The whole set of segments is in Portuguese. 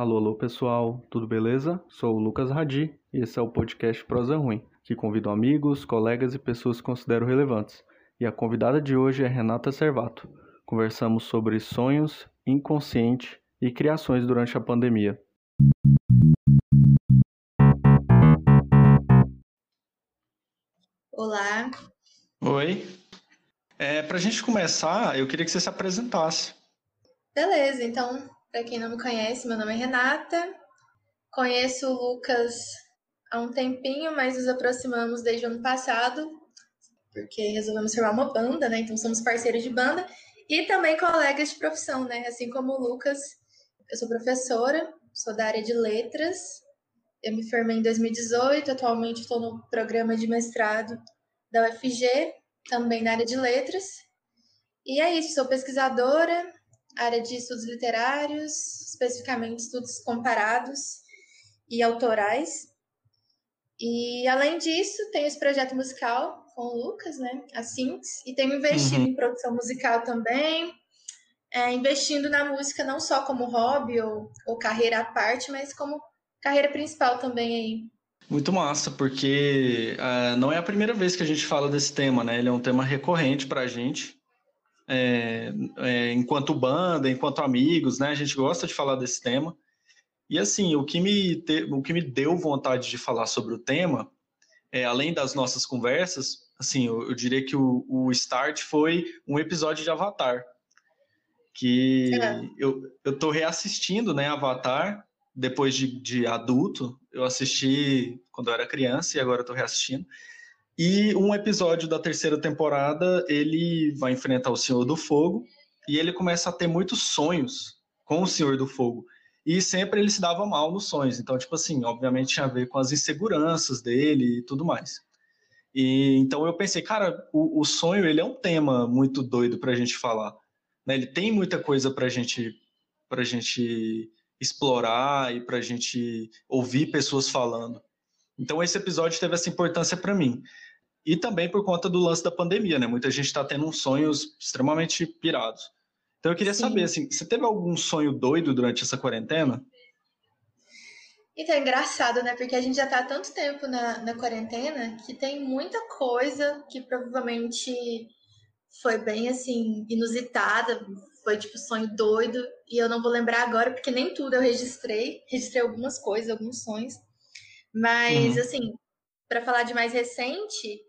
Alô, alô pessoal, tudo beleza? Sou o Lucas Radi e esse é o podcast Prosa Ruim, que convido amigos, colegas e pessoas que considero relevantes. E a convidada de hoje é Renata Servato. Conversamos sobre sonhos, inconsciente e criações durante a pandemia. Olá. Oi. É, Para a gente começar, eu queria que você se apresentasse. Beleza, então, para quem não me conhece, meu nome é Renata. Conheço o Lucas há um tempinho, mas nos aproximamos desde o ano passado, porque resolvemos formar uma banda, né? Então somos parceiros de banda e também colegas de profissão, né? Assim como o Lucas, eu sou professora, sou da área de letras. Eu me formei em 2018, atualmente estou no programa de mestrado da UFG, também na área de letras. E é isso, sou pesquisadora, área de estudos literários, especificamente estudos comparados e autorais. E além disso, tenho esse projeto musical com o Lucas, né, a Sintes, e tenho investido uhum. em produção musical também, é, investindo na música não só como hobby ou, ou carreira à parte, mas como carreira principal também aí. Muito massa, porque uh, não é a primeira vez que a gente fala desse tema, né? Ele é um tema recorrente para a gente é, é, enquanto banda, enquanto amigos, né? A gente gosta de falar desse tema. E assim, o que me, te, o que me deu vontade de falar sobre o tema, é, além das nossas conversas, assim, eu, eu diria que o, o, start foi um episódio de Avatar. Que é. eu, eu tô reassistindo, né, Avatar, depois de, de adulto. Eu assisti quando eu era criança e agora eu tô reassistindo. E um episódio da terceira temporada, ele vai enfrentar o Senhor do Fogo e ele começa a ter muitos sonhos com o Senhor do Fogo. E sempre ele se dava mal nos sonhos. Então, tipo assim, obviamente tinha a ver com as inseguranças dele e tudo mais. E então eu pensei, cara, o, o sonho ele é um tema muito doido para a gente falar. Né? Ele tem muita coisa para gente, a gente explorar e para a gente ouvir pessoas falando. Então esse episódio teve essa importância para mim. E também por conta do lance da pandemia, né? Muita gente está tendo uns sonhos extremamente pirados. Então eu queria Sim. saber, assim, você teve algum sonho doido durante essa quarentena? Então, é engraçado, né? Porque a gente já tá há tanto tempo na, na quarentena que tem muita coisa que provavelmente foi bem, assim, inusitada. Foi, tipo, sonho doido. E eu não vou lembrar agora, porque nem tudo eu registrei. Registrei algumas coisas, alguns sonhos. Mas, uhum. assim, para falar de mais recente,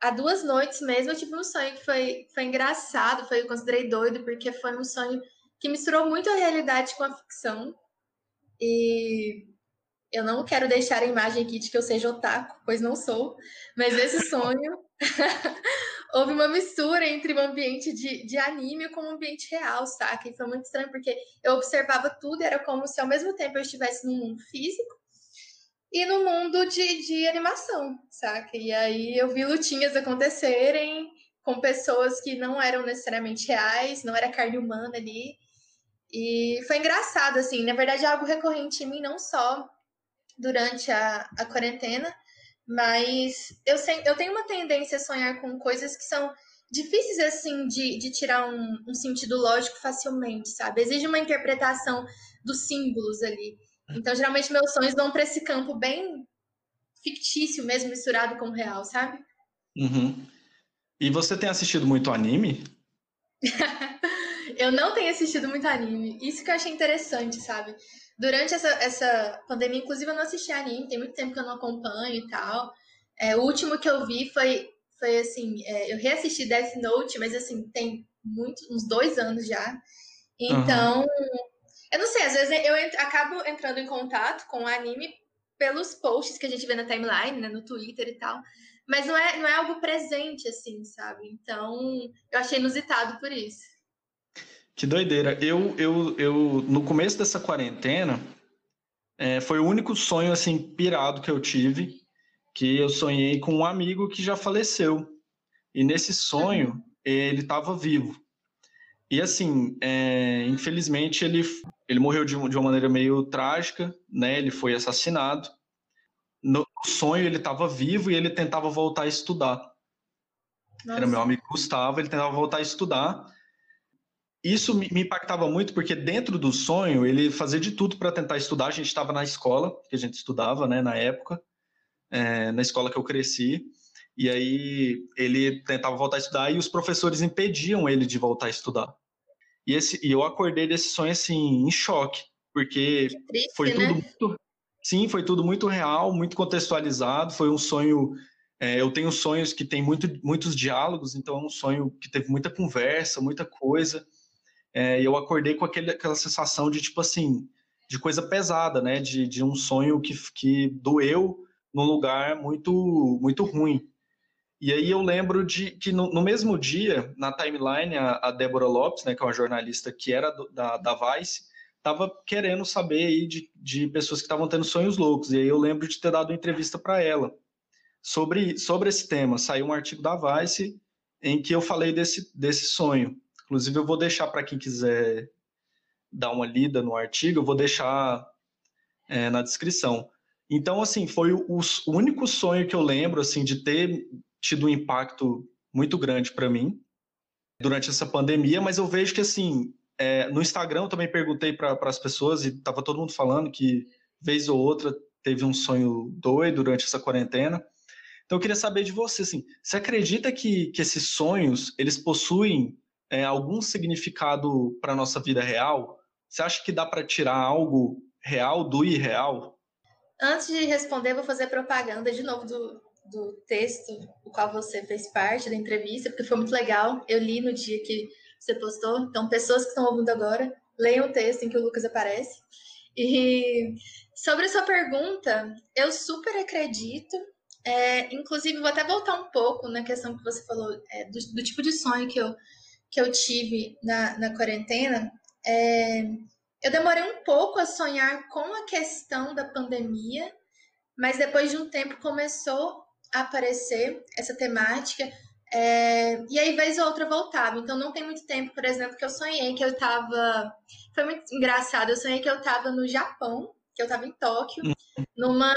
há duas noites mesmo eu tive um sonho que foi, foi engraçado, foi, eu considerei doido, porque foi um sonho que misturou muito a realidade com a ficção. E eu não quero deixar a imagem aqui de que eu seja otaku, pois não sou, mas esse sonho houve uma mistura entre o um ambiente de, de anime com um ambiente real, saca? E foi muito estranho, porque eu observava tudo, era como se ao mesmo tempo eu estivesse num mundo físico e no mundo de, de animação, saca? E aí eu vi lutinhas acontecerem com pessoas que não eram necessariamente reais, não era carne humana ali. E foi engraçado, assim, na verdade é algo recorrente em mim, não só durante a, a quarentena, mas eu, sei, eu tenho uma tendência a sonhar com coisas que são difíceis, assim, de, de tirar um, um sentido lógico facilmente, sabe? Exige uma interpretação dos símbolos ali. Então, geralmente, meus sonhos vão para esse campo bem fictício mesmo, misturado com o real, sabe? Uhum. E você tem assistido muito anime? eu não tenho assistido muito anime. Isso que eu achei interessante, sabe? Durante essa, essa pandemia, inclusive, eu não assisti anime. Tem muito tempo que eu não acompanho e tal. É, o último que eu vi foi, foi assim... É, eu reassisti Death Note, mas, assim, tem muito, uns dois anos já. Então... Uhum eu não sei, às vezes eu ent acabo entrando em contato com o anime pelos posts que a gente vê na timeline, né, no Twitter e tal. Mas não é, não é algo presente, assim, sabe? Então, eu achei inusitado por isso. Que doideira. Eu, eu, eu no começo dessa quarentena, é, foi o único sonho, assim, pirado que eu tive, que eu sonhei com um amigo que já faleceu. E nesse sonho, uhum. ele estava vivo. E assim, é, infelizmente ele, ele morreu de, de, uma maneira meio trágica, né? Ele foi assassinado. No sonho ele estava vivo e ele tentava voltar a estudar. Nossa. Era meu amigo Gustavo, ele tentava voltar a estudar. isso me, impactava muito porque dentro do sonho ele fazia de tudo para tentar estudar. A gente estava na escola que a gente estudava, né, na época, é, na escola que eu cresci. E aí ele tentava voltar a estudar e os professores impediam ele de voltar a estudar. E, esse, e eu acordei desse sonho assim em choque, porque triste, foi tudo né? muito, sim, foi tudo muito real, muito contextualizado. Foi um sonho. É, eu tenho sonhos que tem muito, muitos diálogos, então é um sonho que teve muita conversa, muita coisa. É, e eu acordei com aquele, aquela sensação de tipo assim, de coisa pesada, né? De, de um sonho que, que doeu num lugar muito, muito ruim. E aí eu lembro de que no, no mesmo dia, na timeline, a, a, Débora Lopes, né, que é uma jornalista que era do, da, da Vice, estava querendo saber aí de, de pessoas que estavam tendo sonhos loucos. E aí eu lembro de ter dado uma entrevista para ela sobre, sobre esse tema. Saiu um artigo da Vice em que eu falei desse, desse sonho. Inclusive, eu vou deixar para quem quiser dar uma lida no artigo, eu vou deixar é, na descrição. Então, assim, foi o, o, único sonho que eu lembro, assim, de ter tido um impacto muito grande para mim durante essa pandemia, mas eu vejo que, assim, é, no Instagram eu também perguntei para as pessoas e tava todo mundo falando que, vez ou outra, teve um sonho doido durante essa quarentena. Então, eu queria saber de você, assim, você acredita que, que esses sonhos, eles possuem é, algum significado para a nossa vida real? Você acha que dá para tirar algo real do irreal? Antes de responder, vou fazer propaganda de novo do, do texto, o qual você fez parte da entrevista, porque foi muito legal. Eu li no dia que você postou. Então, pessoas que estão ouvindo agora, leiam o texto em que o Lucas aparece. E sobre a sua pergunta, eu super acredito. É, inclusive, vou até voltar um pouco na questão que você falou é, do, do, tipo de sonho que eu, que eu tive na, na quarentena. É, eu demorei um pouco a sonhar com a questão da pandemia, mas depois de um tempo começou aparecer essa temática. É, e aí, vez ou outra, voltava. Então, não tem muito tempo, por exemplo, que eu sonhei que eu tava. Foi muito engraçado. Eu sonhei que eu tava no Japão, que eu tava em Tóquio, numa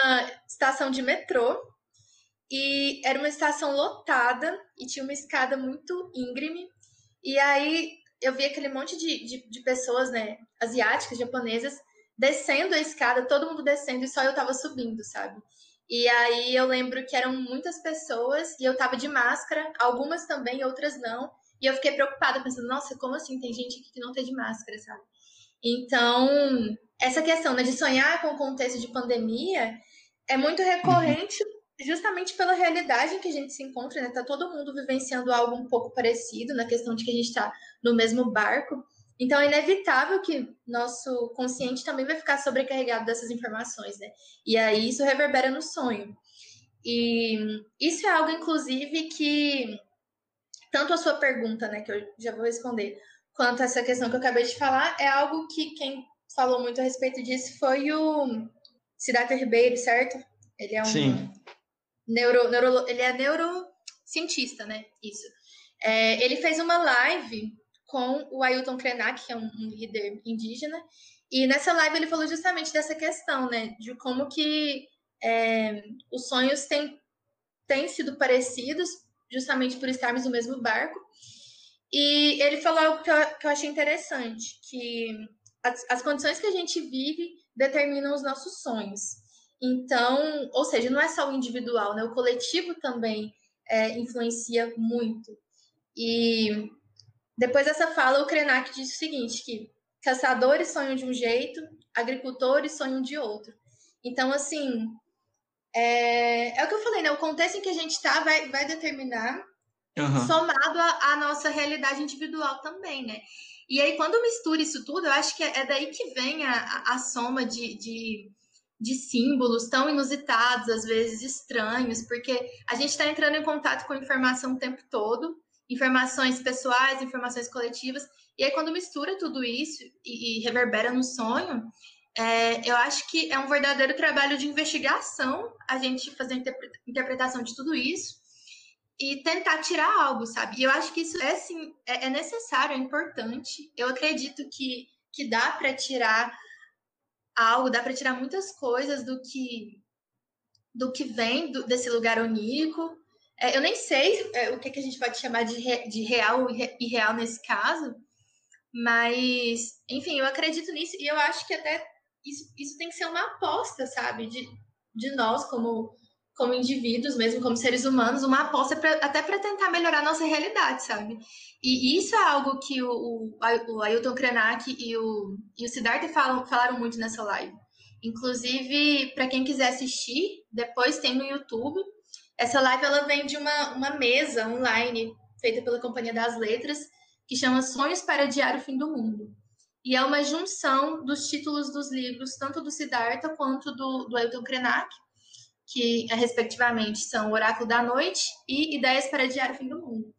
estação de metrô. E era uma estação lotada e tinha uma escada muito íngreme. E aí eu vi aquele monte de, de, de pessoas, né, asiáticas, japonesas, descendo a escada, todo mundo descendo e só eu tava subindo, sabe? E aí eu lembro que eram muitas pessoas e eu tava de máscara, algumas também, outras não. E eu fiquei preocupada, pensando, nossa, como assim? Tem gente aqui que não tem de máscara, sabe? Então, essa questão né, de sonhar com o contexto de pandemia é muito recorrente justamente pela realidade em que a gente se encontra, né? Tá todo mundo vivenciando algo um pouco parecido, na questão de que a gente está no mesmo barco. Então é inevitável que nosso consciente também vai ficar sobrecarregado dessas informações, né? E aí isso reverbera no sonho. E isso é algo, inclusive, que tanto a sua pergunta, né, que eu já vou responder, quanto essa questão que eu acabei de falar, é algo que quem falou muito a respeito disso foi o Siddhartha Ribeiro, certo? Ele é um Sim. neuro, neuro ele é neurocientista, né? Isso. É, ele fez uma live com o Ailton Krenak, que é um, um, líder indígena, e nessa live ele falou justamente dessa questão, né, de como que é, os sonhos têm, têm sido parecidos, justamente por estarmos no mesmo barco, e ele falou algo que eu, que eu achei interessante, que as, as condições que a gente vive determinam os nossos sonhos. Então, ou seja, não é só o individual, né? O coletivo também é, influencia muito. E depois dessa fala, o Krenak diz o seguinte, que caçadores sonham de um jeito, agricultores sonham de outro. Então, assim, é, é o que eu falei, né? O contexto em que a gente está vai, vai determinar, uhum. somado à nossa realidade individual também, né? E aí, quando mistura isso tudo, eu acho que é daí que vem a, a, a soma de, de, de, símbolos tão inusitados, às vezes estranhos, porque a gente está entrando em contato com informação o tempo todo, informações pessoais, informações coletivas. E aí, quando mistura tudo isso e, e reverbera no sonho, é, eu acho que é um verdadeiro trabalho de investigação a gente fazer a interpretação de tudo isso e tentar tirar algo, sabe? E eu acho que isso é, assim, é, é necessário, é importante. Eu acredito que, que dá para tirar algo, dá para tirar muitas coisas do que do que vem do, desse lugar onírico, eu nem sei é, o que, que, a gente pode chamar de, re, de real e irreal nesse caso, Mas, enfim, eu acredito nisso e eu acho que até isso, isso tem que ser uma aposta, sabe? De, de nós, como, como indivíduos, mesmo como seres humanos, uma aposta pra, até para tentar melhorar a nossa realidade, sabe? E isso é algo que o, o, o Ailton Krenak e o, e o Siddhartha falam, falaram muito nessa live. Inclusive, para quem quiser assistir, depois tem no YouTube. Essa live ela vem de uma, uma mesa online feita pela Companhia das Letras, que chama Sonhos para Adiar o Fim do Mundo. E é uma junção dos títulos dos livros, tanto do Siddhartha quanto do, do Ailton Krenak, que respectivamente são Oráculo da Noite e Ideias para Adiar o Fim do Mundo.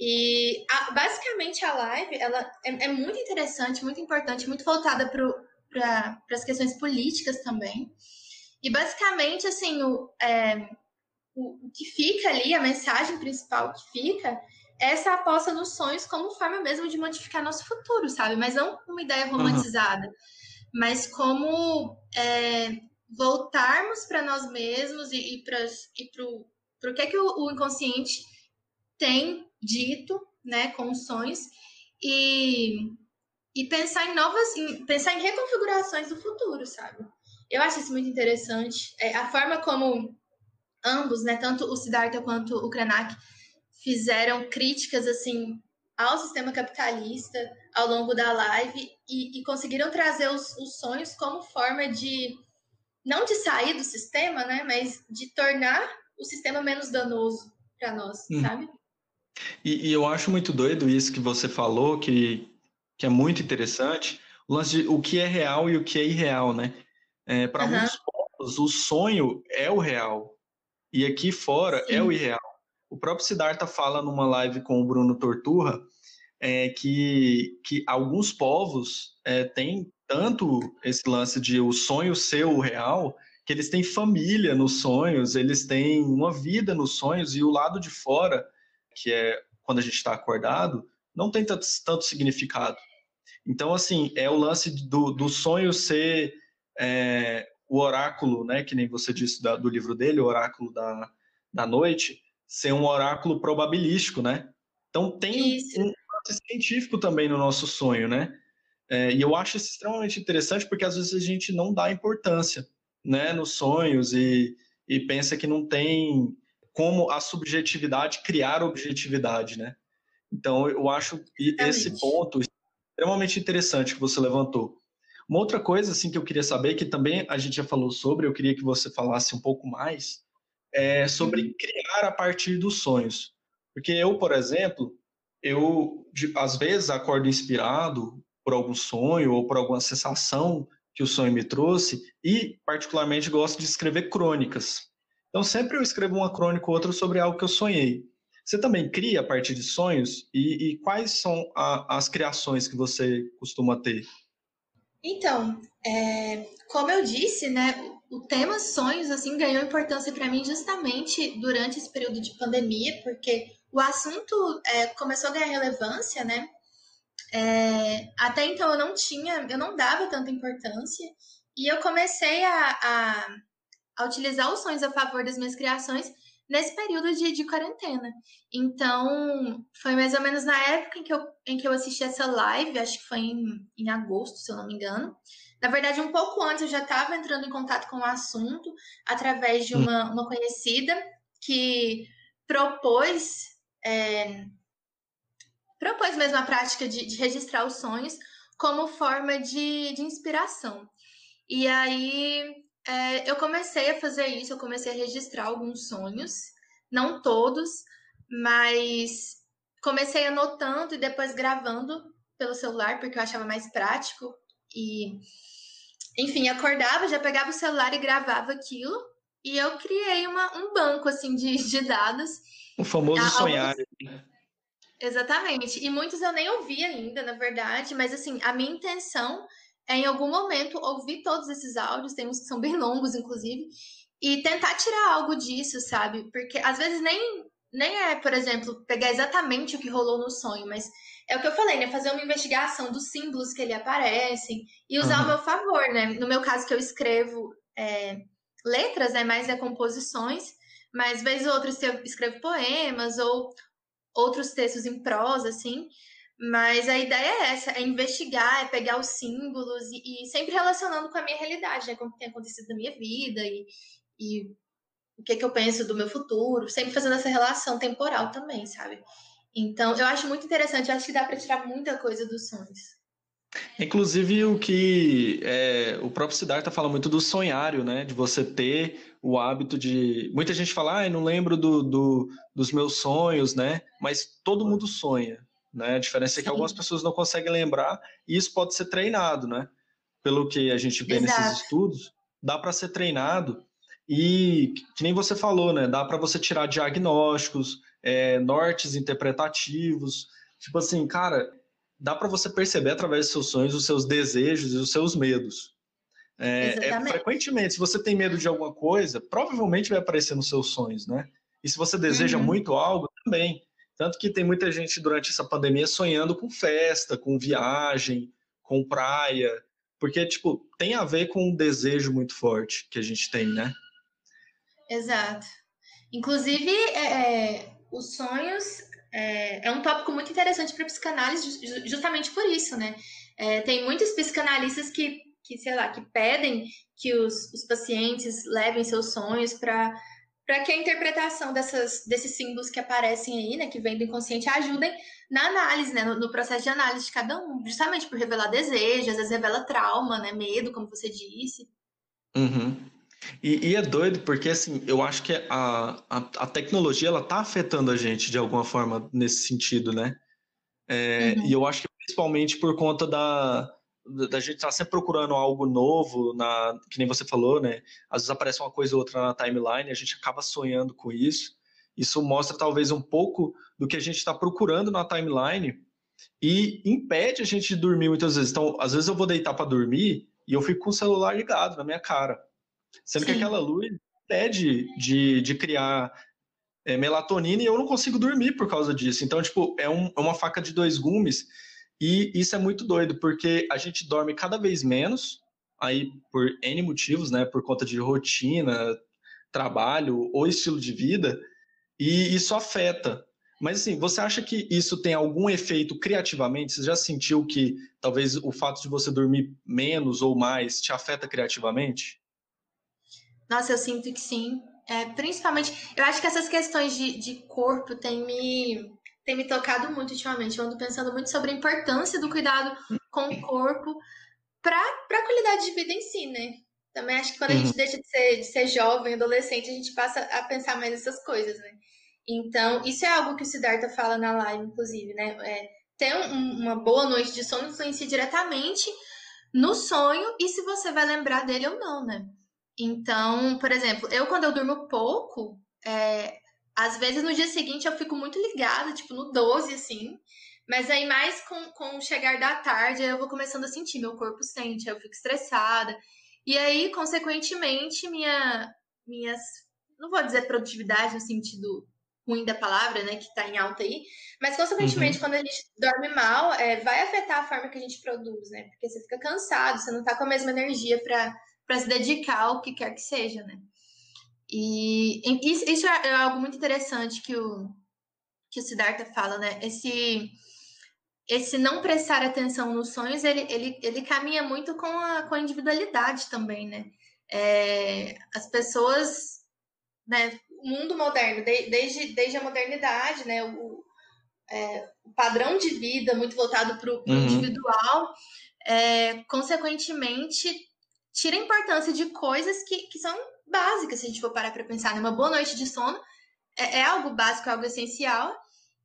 E a, basicamente a live ela é, é, muito interessante, muito importante, muito voltada para as questões políticas também. E basicamente, assim, o, é, o, que fica ali, a mensagem principal que fica, essa aposta nos sonhos como forma mesmo de modificar nosso futuro, sabe? Mas não como ideia romantizada, uhum. mas como é, voltarmos para nós mesmos e, e para o que é que o, o, inconsciente tem dito, né, com os sonhos e, e pensar em novas, em, pensar em reconfigurações do futuro, sabe? Eu acho isso muito interessante. É, a forma como ambos, né, tanto o Siddhartha quanto o Krenak, fizeram críticas assim ao sistema capitalista ao longo da live e, e conseguiram trazer os, os, sonhos como forma de não de sair do sistema, né, mas de tornar o sistema menos danoso para nós, hum. sabe? E, e, eu acho muito doido isso que você falou, que, que é muito interessante, o lance de o que é real e o que é irreal, né? É, para uhum. muitos povos, o sonho é o real e aqui fora Sim. é o irreal. O próprio Siddhartha fala numa live com o Bruno Torturra é, que, que alguns povos é, têm tanto esse lance de o sonho ser o real, que eles têm família nos sonhos, eles têm uma vida nos sonhos, e o lado de fora, que é quando a gente está acordado, não tem tanto, tanto, significado. Então, assim, é o lance do, do sonho ser é, o oráculo, né, que nem você disse da, do livro dele, o oráculo da, da noite, ser um oráculo probabilístico, né? Então tem Isso. um científico também no nosso sonho, né? É, e eu acho isso extremamente interessante porque às vezes a gente não dá importância, né, nos sonhos e, e pensa que não tem como a subjetividade criar objetividade, né? Então eu acho esse ponto extremamente interessante que você levantou. Uma outra coisa assim que eu queria saber que também a gente já falou sobre, eu queria que você falasse um pouco mais, é, sobre uhum. criar a partir dos sonhos. Porque eu, por exemplo, eu às vezes acordo inspirado por algum sonho ou por alguma sensação que o sonho me trouxe e particularmente gosto de escrever crônicas. Então sempre eu escrevo uma crônica ou outra sobre algo que eu sonhei. Você também cria a partir de sonhos e, e quais são a, as criações que você costuma ter? Então, é, como eu disse, né, o tema sonhos assim ganhou importância para mim justamente durante esse período de pandemia, porque o assunto é, começou a ganhar relevância, né? É, até então eu não tinha, eu não dava tanta importância e eu comecei a, a, a, utilizar os sonhos a favor das minhas criações nesse período de, de quarentena. Então foi mais ou menos na época em que eu, em que eu assisti essa live, acho que foi em, em agosto, se eu não me engano. Na verdade, um pouco antes eu já estava entrando em contato com o assunto através de uma, uma conhecida que propôs é, propôs mesmo a prática de, de, registrar os sonhos como forma de, de inspiração. E aí é, eu comecei a fazer isso, eu comecei a registrar alguns sonhos, não todos, mas comecei anotando e depois gravando pelo celular, porque eu achava mais prático. E enfim, acordava, já pegava o celular e gravava aquilo. E eu criei uma, um banco, assim, de, de dados. O famoso ah, sonhar. Exatamente. E muitos eu nem ouvi ainda, na verdade. Mas, assim, a minha intenção é, em algum momento, ouvir todos esses áudios. Tem uns que são bem longos, inclusive. E tentar tirar algo disso, sabe? Porque, às vezes, nem, nem é, por exemplo, pegar exatamente o que rolou no sonho, mas é o que eu falei, né? Fazer uma investigação dos símbolos que ele aparecem e usar uhum. ao meu favor, né? No meu caso, que eu escrevo é, letras, né? Mais é composições, mas vez ou outra eu escrevo poemas ou outros textos em prosa, assim. Mas a ideia é essa, é investigar, é pegar os símbolos e, e sempre relacionando com a minha realidade, né? Com o que tem acontecido na minha vida e, e o que, que eu penso do meu futuro, sempre fazendo essa relação temporal também, sabe? Então, eu acho muito interessante, eu acho que dá para tirar muita coisa dos sonhos. Inclusive o que é, o próprio Siddhartha fala muito do sonhário, né? De você ter o hábito de. Muita gente fala, ah, não lembro do, do, dos meus sonhos, né? Mas todo mundo sonha. Né? A diferença é que algumas pessoas não conseguem lembrar e isso pode ser treinado, né? Pelo que a gente vê Exato. nesses estudos, dá para ser treinado e que nem você falou, né? Dá para você tirar diagnósticos, é, nortes interpretativos. Tipo assim, cara, dá para você perceber através dos seus sonhos os seus desejos e os seus medos. É, é, frequentemente, se você tem medo de alguma coisa, provavelmente vai aparecer nos seus sonhos, né? E se você deseja uhum. muito algo, também. Tanto que tem muita gente durante essa pandemia sonhando com festa, com viagem, com praia, porque, tipo, tem a ver com um desejo muito forte que a gente tem, né? Exato. Inclusive, é, é os sonhos é, é um tópico muito interessante para psicanálise, justamente por isso, né? É, tem muitos psicanalistas que, que, sei lá, que pedem que os, os pacientes levem seus sonhos para para que a interpretação dessas, desses símbolos que aparecem aí, né, que vem do inconsciente, ajudem na análise, né, no, no, processo de análise de cada um, justamente por revelar desejos, às vezes revela trauma, né, medo, como você disse. Uhum. E, e, é doido porque, assim, eu acho que a, a, a, tecnologia, ela tá afetando a gente de alguma forma nesse sentido, né? É, uhum. E eu acho que principalmente por conta da, da gente estar tá sempre procurando algo novo, na, que nem você falou, né? Às vezes aparece uma coisa ou outra na timeline, a gente acaba sonhando com isso. Isso mostra talvez um pouco do que a gente está procurando na timeline e impede a gente de dormir muitas vezes. Então, às vezes eu vou deitar para dormir e eu fico com o celular ligado na minha cara. Sendo Sim. que aquela luz impede de, de criar é, melatonina e eu não consigo dormir por causa disso. Então, tipo, é, um, é uma faca de dois gumes e isso é muito doido, porque a gente dorme cada vez menos, aí por N motivos, né? Por conta de rotina, trabalho ou estilo de vida, e isso afeta. Mas assim, você acha que isso tem algum efeito criativamente? Você já sentiu que talvez o fato de você dormir menos ou mais te afeta criativamente? Nossa, eu sinto que sim. É, principalmente, eu acho que essas questões de, de corpo têm me, tem me tocado muito ultimamente. Eu ando pensando muito sobre a importância do cuidado com o corpo para a qualidade de vida em si, né? Também acho que quando a gente uhum. deixa de ser, de ser jovem, adolescente, a gente passa a pensar mais nessas coisas, né? Então, isso é algo que o Siddhartha fala na live, inclusive, né? É, ter um, uma boa noite de sono influencia diretamente no sonho e se você vai lembrar dele ou não, né? Então, por exemplo, eu quando eu durmo pouco, é, às vezes no dia seguinte eu fico muito ligada, tipo no 12, assim. Mas aí mais com, com o chegar da tarde eu vou começando a sentir, meu corpo sente, eu fico estressada. E aí, consequentemente, minha, minhas. Não vou dizer produtividade no sentido ruim da palavra, né, que tá em alta aí, mas consequentemente, uhum. quando a gente dorme mal, é, vai afetar a forma que a gente produz, né? Porque você fica cansado, você não tá com a mesma energia para se dedicar ao que quer que seja, né? E isso é, é algo muito interessante que o, que o Siddhartha fala, né? Esse, esse não prestar atenção nos sonhos, ele, ele, ele caminha muito com a, com a individualidade também, né? É, as pessoas, né? O mundo moderno, de, desde, desde a modernidade, né? O, é, o padrão de vida muito voltado para o uhum. individual, é, consequentemente, tira a importância de coisas que, que são básica, se a gente for parar para pensar. Né? Uma boa noite de sono é, é, algo básico, é algo essencial.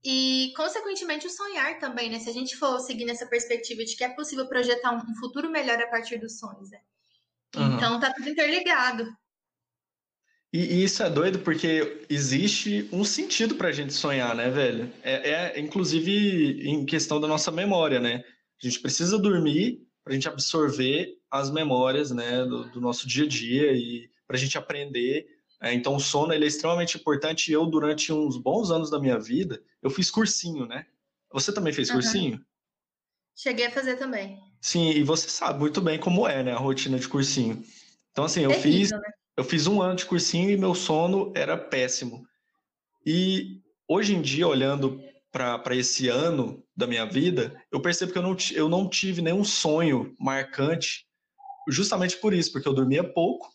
E, consequentemente, o sonhar também, né? Se a gente for seguir nessa perspectiva de que é possível projetar um, futuro melhor a partir dos sonhos, né? Uhum. Então, tá tudo interligado. E, e, isso é doido porque existe um sentido pra gente sonhar, né, velho? É, é, inclusive em questão da nossa memória, né? A gente precisa dormir pra gente absorver as memórias, né, do, do nosso dia a dia e para a gente aprender. É, então, o sono ele é extremamente importante. Eu, durante uns bons anos da minha vida, eu fiz cursinho, né? Você também fez uhum. cursinho? Cheguei a fazer também. Sim, e você sabe muito bem como é, né, a rotina de cursinho. Então, assim, eu fiz, né? eu fiz um ano de cursinho e meu sono era péssimo. E hoje em dia, olhando para esse ano da minha vida, eu percebo que eu não, eu não tive nenhum sonho marcante, justamente por isso, porque eu dormia pouco,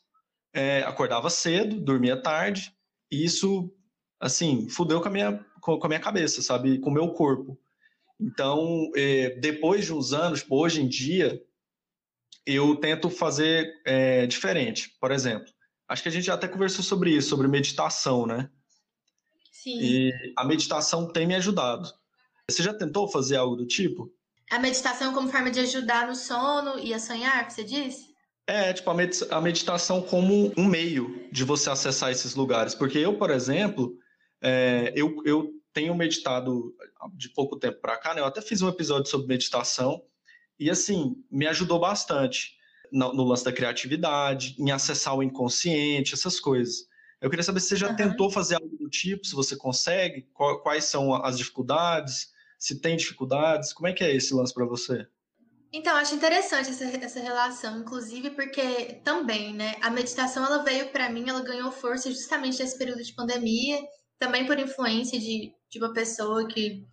é, acordava cedo, dormia tarde, e isso, assim, fudeu com a minha, com a minha cabeça, sabe? Com o meu corpo. Então, é, depois de uns anos, tipo, hoje em dia, eu tento fazer é, diferente. Por exemplo, acho que a gente já até conversou sobre isso, sobre meditação, né? Sim. E a meditação tem me ajudado. Você já tentou fazer algo do tipo? A meditação como forma de ajudar no sono e a sonhar, você disse? É, tipo, a meditação como um meio de você acessar esses lugares. Porque eu, por exemplo, é, eu, eu tenho meditado de pouco tempo para cá, né? Eu até fiz um episódio sobre meditação e, assim, me ajudou bastante no, no lance da criatividade, em acessar o inconsciente, essas coisas. Eu queria saber se você já uhum. tentou fazer algo do tipo, se você consegue, quais são as dificuldades, se tem dificuldades, como é que é esse lance para você? Então, acho interessante essa, essa relação, inclusive porque também, né, a meditação ela veio para mim, ela ganhou força justamente nesse período de pandemia, também por influência de, de uma pessoa que,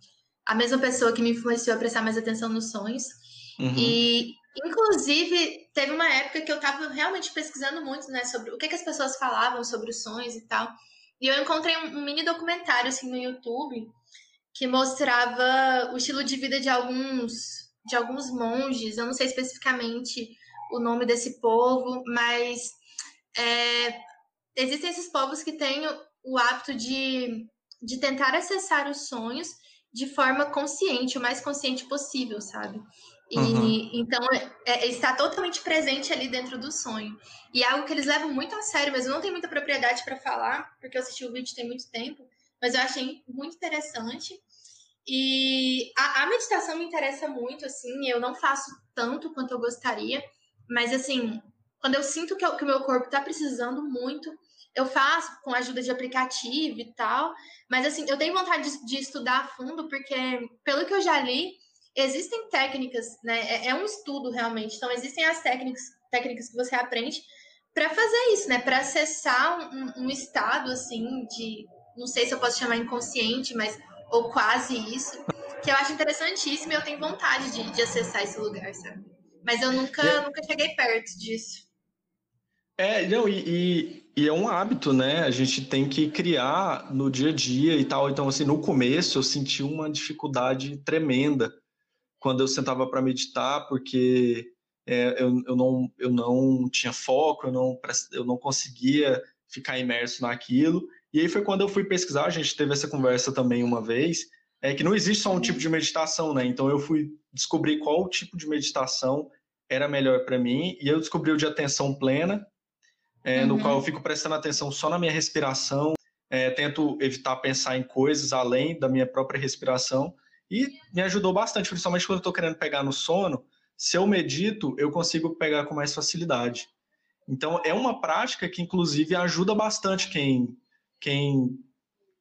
a mesma pessoa que me influenciou a prestar mais atenção nos sonhos. Uhum. E, inclusive, teve uma época que eu estava realmente pesquisando muito, né, sobre o que, que as pessoas falavam sobre os sonhos e tal. E eu encontrei um, um mini documentário, assim, no YouTube, que mostrava o estilo de vida de alguns de alguns monges, eu não sei especificamente o nome desse povo, mas é, existem esses povos que têm o hábito de, de tentar acessar os sonhos de forma consciente, o mais consciente possível, sabe? E uhum. então é, é, está totalmente presente ali dentro do sonho. E é algo que eles levam muito a sério, mas eu não tenho muita propriedade para falar, porque eu assisti o vídeo tem muito tempo, mas eu achei muito interessante. E a, a, meditação me interessa muito, assim, eu não faço tanto quanto eu gostaria, mas assim, quando eu sinto que, eu, que o meu corpo está precisando muito, eu faço com a ajuda de aplicativo e tal, mas assim, eu tenho vontade de, de estudar a fundo, porque pelo que eu já li, existem técnicas, né? É, é um estudo realmente, então existem as técnicas, técnicas que você aprende para fazer isso, né? Para acessar um, um estado assim de, não sei se eu posso chamar inconsciente, mas ou quase isso, que eu acho interessantíssimo e eu tenho vontade de, de acessar esse lugar, sabe? Mas eu nunca, é. nunca cheguei perto disso. É, não, e, e, e, é um hábito, né? A gente tem que criar no dia a dia e tal. Então, assim, no começo eu senti uma dificuldade tremenda quando eu sentava para meditar, porque é, eu, eu, não, eu não tinha foco, eu não, eu não conseguia ficar imerso naquilo. E aí foi quando eu fui pesquisar, a gente teve essa conversa também uma vez, é que não existe só um tipo de meditação, né? Então eu fui descobrir qual tipo de meditação era melhor para mim e eu descobri o de atenção plena, é, uhum. no qual eu fico prestando atenção só na minha respiração, é, tento evitar pensar em coisas além da minha própria respiração e me ajudou bastante, principalmente quando eu estou querendo pegar no sono. Se eu medito, eu consigo pegar com mais facilidade. Então é uma prática que inclusive ajuda bastante quem quem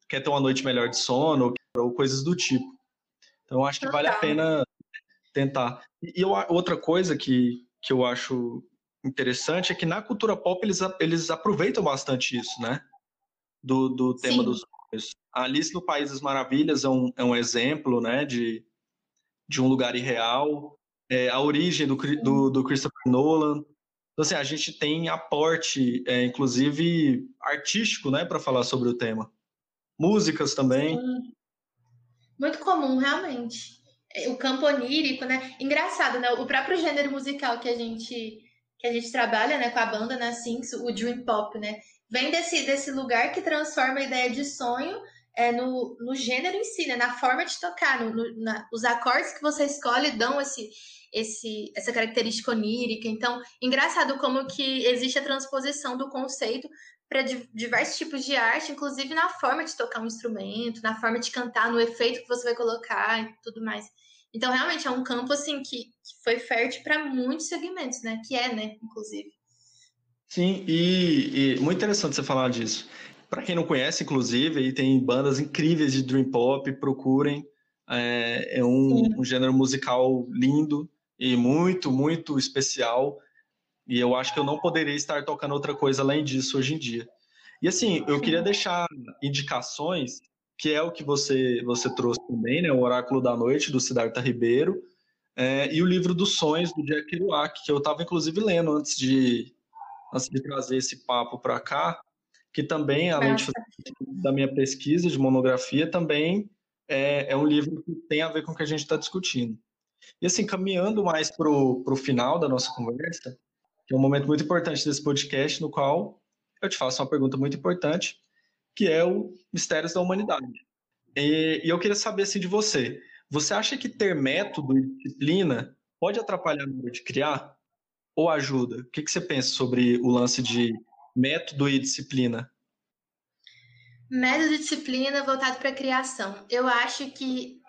quer ter uma noite melhor de sono ou coisas do tipo. Então acho que vale a pena tentar. E eu, outra coisa que, que eu acho interessante é que na cultura pop eles, eles aproveitam bastante isso, né? Do, do tema Sim. dos sonhos. A Alice no País das Maravilhas é um, é um exemplo, né? De, de um lugar irreal. É, a origem do, do, do Christopher Nolan então, assim, a gente tem aporte, é, inclusive artístico, né, para falar sobre o tema. Músicas também. Muito comum, realmente. É, o campo onírico, né? Engraçado, né? O próprio gênero musical que a gente que a gente trabalha, né, com a banda né, o dream pop, né? Vem desse desse lugar que transforma a ideia de sonho é, no, no gênero em si, né? Na forma de tocar, no, no na, os acordes que você escolhe dão esse esse, essa característica onírica. Então, engraçado como que existe a transposição do conceito para diversos tipos de arte, inclusive na forma de tocar um instrumento, na forma de cantar, no efeito que você vai colocar e tudo mais. Então, realmente é um campo assim que, que foi fértil para muitos segmentos, né? Que é, né, inclusive. Sim, e, e muito interessante você falar disso. Para quem não conhece, inclusive, aí tem bandas incríveis de dream pop, procurem. É, é um, um, gênero musical lindo, e muito, muito especial. E eu acho que eu não poderia estar tocando outra coisa além disso hoje em dia. E assim, eu queria deixar indicações que é o que você, você trouxe também, né? O Oráculo da Noite, do Siddhartha Ribeiro, é, e o livro dos sonhos, do Jack Kerouac, que eu estava inclusive lendo antes de, antes de trazer esse papo para cá, que também, além de, da minha pesquisa de monografia, também é, é, um livro que tem a ver com o que a gente está discutindo. E assim, caminhando mais para o final da nossa conversa, que é um momento muito importante desse podcast, no qual eu te faço uma pergunta muito importante, que é o Mistérios da Humanidade. E, e eu queria saber assim de você, você acha que ter método e disciplina pode atrapalhar na hora de criar ou ajuda? O que, que você pensa sobre o lance de método e disciplina? Método e disciplina voltado para a criação. Eu acho que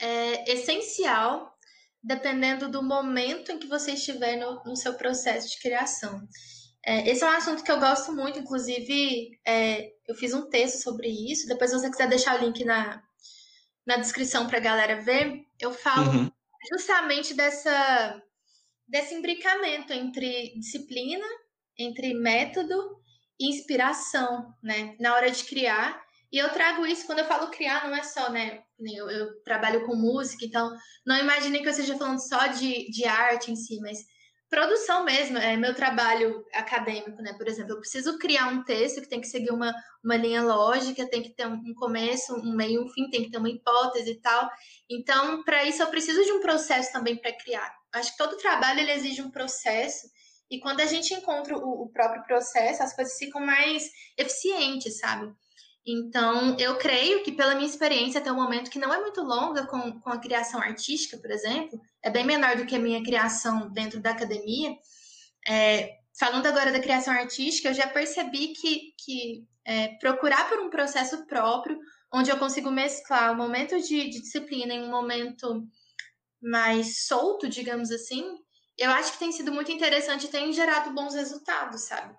é essencial, dependendo do momento em que você estiver no, no seu processo de criação. É, esse é um assunto que eu gosto muito, inclusive é, eu fiz um texto sobre isso. Depois, se você quiser deixar o link na, na descrição para a galera ver, eu falo uhum. justamente dessa, desse imbricamento entre disciplina, entre método e inspiração, né, na hora de criar. E eu trago isso quando eu falo criar, não é só, né? Eu, eu trabalho com música, então não imaginem que eu esteja falando só de, de arte em si, mas produção mesmo, é meu trabalho acadêmico, né? Por exemplo, eu preciso criar um texto que tem que seguir uma, uma linha lógica, tem que ter um começo, um meio, um fim, tem que ter uma hipótese e tal. Então, para isso, eu preciso de um processo também para criar. Acho que todo trabalho ele exige um processo, e quando a gente encontra o, o próprio processo, as coisas ficam mais eficientes, sabe? Então, eu creio que, pela minha experiência até o momento, que não é muito longa com, com a criação artística, por exemplo, é bem menor do que a minha criação dentro da academia. É, falando agora da criação artística, eu já percebi que, que é, procurar por um processo próprio, onde eu consigo mesclar o momento de, de disciplina em um momento mais solto, digamos assim, eu acho que tem sido muito interessante e tem gerado bons resultados, sabe?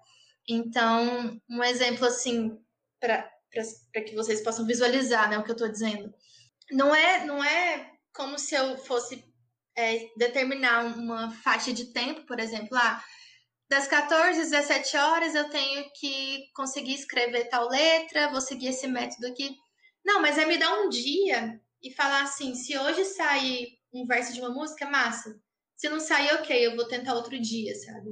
Então, um exemplo assim, para para que vocês possam visualizar né, o que eu estou dizendo. Não é, não é como se eu fosse é, determinar uma faixa de tempo, por exemplo, ah, das 14 às 17 horas eu tenho que conseguir escrever tal letra, vou seguir esse método aqui. Não, mas é me dar um dia e falar assim: se hoje sair um verso de uma música, massa. Se não sair, ok, eu vou tentar outro dia, sabe?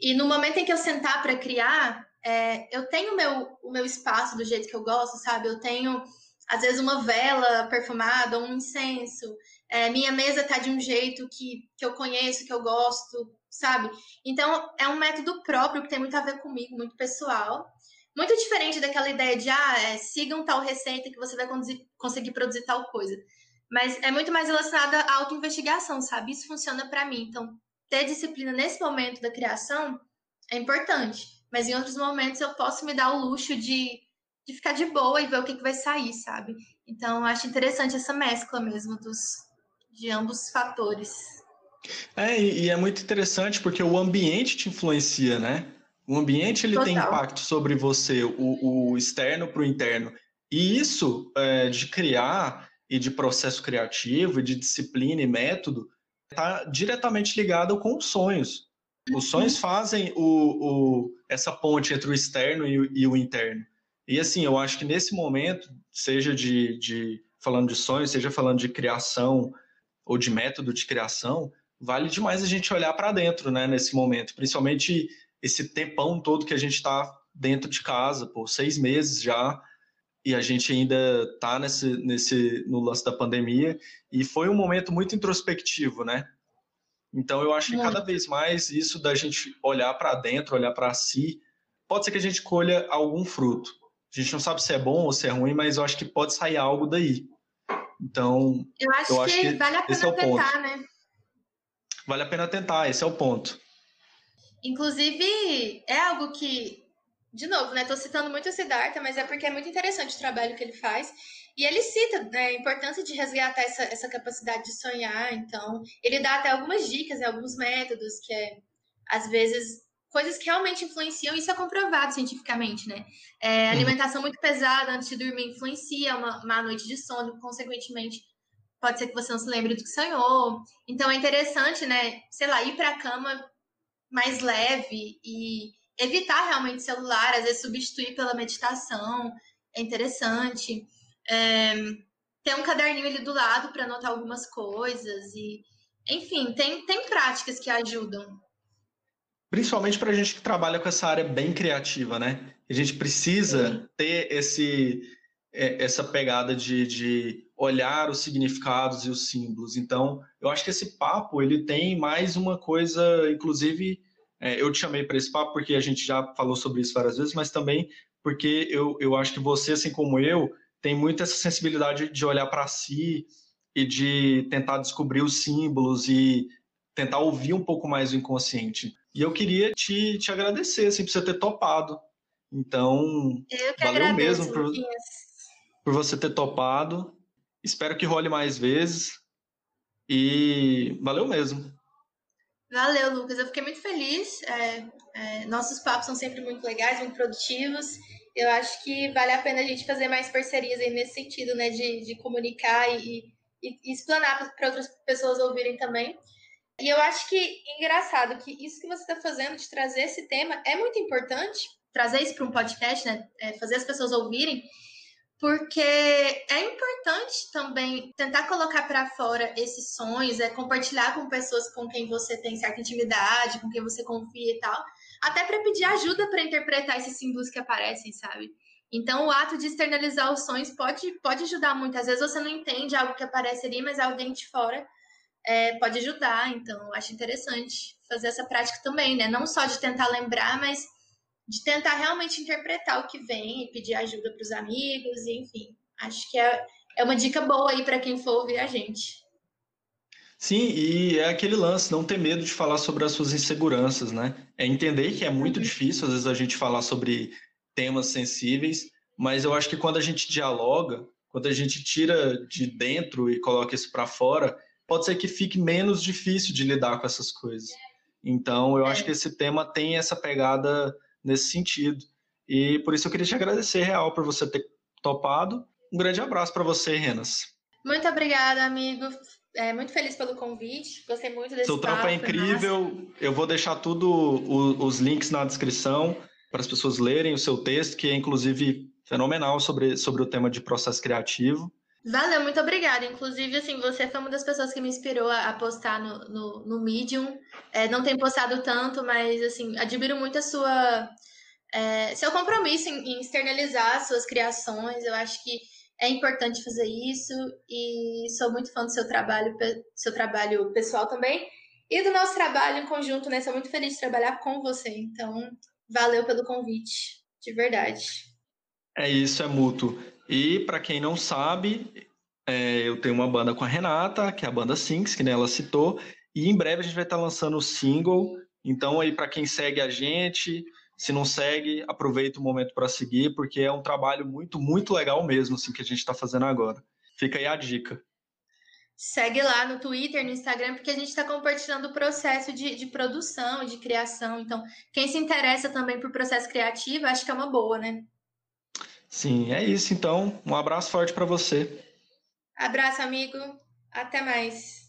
E no momento em que eu sentar para criar, é, eu tenho meu, o meu espaço do jeito que eu gosto, sabe? Eu tenho, às vezes, uma vela perfumada, um incenso. É, minha mesa tá de um jeito que, que eu conheço, que eu gosto, sabe? Então, é um método próprio que tem muito a ver comigo, muito pessoal. Muito diferente daquela ideia de, ah, é, sigam tal receita que você vai conseguir produzir tal coisa. Mas é muito mais relacionada à auto-investigação, sabe? Isso funciona para mim. Então, ter disciplina nesse momento da criação é importante mas em outros momentos eu posso me dar o luxo de, de ficar de boa e ver o que, que vai sair, sabe? Então, eu acho interessante essa mescla mesmo dos, de ambos fatores. É, e é muito interessante porque o ambiente te influencia, né? O ambiente ele tem impacto sobre você, o, o externo para o interno. E isso é, de criar e de processo criativo, e de disciplina e método, está diretamente ligado com os sonhos. Os sonhos fazem o, o, essa ponte entre o externo e, e, o interno. E assim, eu acho que nesse momento, seja de, de falando de sonhos, seja falando de criação ou de método de criação, vale demais a gente olhar para dentro, né, nesse momento, principalmente esse tempão todo que a gente está dentro de casa, por seis meses já, e a gente ainda está nesse, nesse, no lance da pandemia, e foi um momento muito introspectivo, né? Então eu acho que cada vez mais isso da gente olhar para dentro, olhar para si, pode ser que a gente colha algum fruto. A gente não sabe se é bom ou se é ruim, mas eu acho que pode sair algo daí. Então, eu acho, eu acho que, que, vale a pena é tentar, né? Vale a pena tentar, esse é o ponto. Inclusive, é algo que, de novo, né? Tô citando muito o Siddhartha, mas é porque é muito interessante o trabalho que ele faz. E ele cita né, a importância de resgatar essa, essa capacidade de sonhar. Então, ele dá até algumas dicas, né, alguns métodos, que é, às vezes, coisas que realmente influenciam. Isso é comprovado cientificamente, né? É, uhum. alimentação muito pesada antes de dormir influencia uma, uma noite de sono, consequentemente, pode ser que você não se lembre do que sonhou. Então, é interessante, né? Sei lá, ir para a cama mais leve e evitar realmente celular, às vezes substituir pela meditação. É interessante. É, ter um caderninho ali do lado para anotar algumas coisas e, enfim, tem, tem práticas que ajudam. Principalmente para a gente que trabalha com essa área bem criativa, né? A gente precisa Sim. ter esse, é, essa pegada de, de olhar os significados e os símbolos. Então, eu acho que esse papo ele tem mais uma coisa, inclusive, é, eu te chamei para esse papo porque a gente já falou sobre isso várias vezes, mas também porque eu, eu acho que você, assim como eu, tem muito essa sensibilidade de olhar para si e de tentar descobrir os símbolos e tentar ouvir um pouco mais o inconsciente. E eu queria te, te agradecer assim, por você ter topado. Então, valeu agradeço, mesmo por, por você ter topado. Espero que role mais vezes. E valeu mesmo. Valeu, Lucas. Eu fiquei muito feliz. É, é, nossos papos são sempre muito legais, muito produtivos eu acho que vale a pena a gente fazer mais parcerias aí nesse sentido, né? De, de comunicar e, e, e explanar para outras pessoas ouvirem também. E eu acho que engraçado que isso que você está fazendo de trazer esse tema é muito importante, trazer isso para um podcast, né? É, fazer as pessoas ouvirem, porque é importante também tentar colocar para fora esses sonhos, é compartilhar com pessoas com quem você tem certa intimidade, com quem você confia e tal, até para pedir ajuda para interpretar esses símbolos que aparecem, sabe? Então, o ato de externalizar os sonhos pode, pode ajudar muito. Às vezes você não entende algo que aparece ali, mas alguém de fora é, pode ajudar. Então, acho interessante fazer essa prática também, né? Não só de tentar lembrar, mas de tentar realmente interpretar o que vem e pedir ajuda para os amigos, enfim. Acho que é, é uma dica boa aí para quem for ouvir a gente. Sim, e é aquele lance, não ter medo de falar sobre as suas inseguranças, né? É entender que é muito uhum. difícil, às vezes, a gente falar sobre temas sensíveis, mas eu acho que quando a gente dialoga, quando a gente tira de dentro e coloca isso para fora, pode ser que fique menos difícil de lidar com essas coisas. Então, eu acho é. que esse tema tem essa pegada nesse sentido. E por isso eu queria te agradecer, Real, por você ter topado. Um grande abraço para você, Renas. Muito obrigada, amigo é, muito feliz pelo convite. Gostei muito desse Seu trampo é incrível. Eu vou deixar tudo o, os links na descrição para as pessoas lerem o seu texto, que é inclusive fenomenal sobre, sobre o tema de processo criativo. Valeu, muito obrigada. Inclusive, assim, você foi uma das pessoas que me inspirou a, postar no, no, no Medium. É, não tem postado tanto, mas assim, admiro muito a sua é, seu compromisso em, em externalizar suas criações. Eu acho que é importante fazer isso e sou muito fã do seu trabalho, seu trabalho pessoal também e do nosso trabalho em conjunto, né? Sou muito feliz de trabalhar com você. Então, valeu pelo convite, de verdade. É isso, é mútuo. E para quem não sabe, é, eu tenho uma banda com a Renata, que é a banda Sinks, que ela citou, e em breve a gente vai estar lançando o single. Então aí para quem segue a gente, se não segue, aproveita o momento para seguir, porque é um trabalho muito, muito legal mesmo, assim, que a gente está fazendo agora. Fica aí a dica. Segue lá no Twitter, no Instagram, porque a gente está compartilhando o processo de, de produção, de criação. Então, quem se interessa também por processo criativo, acho que é uma boa, né? Sim, é isso. Então, um abraço forte para você. Abraço, amigo. Até mais.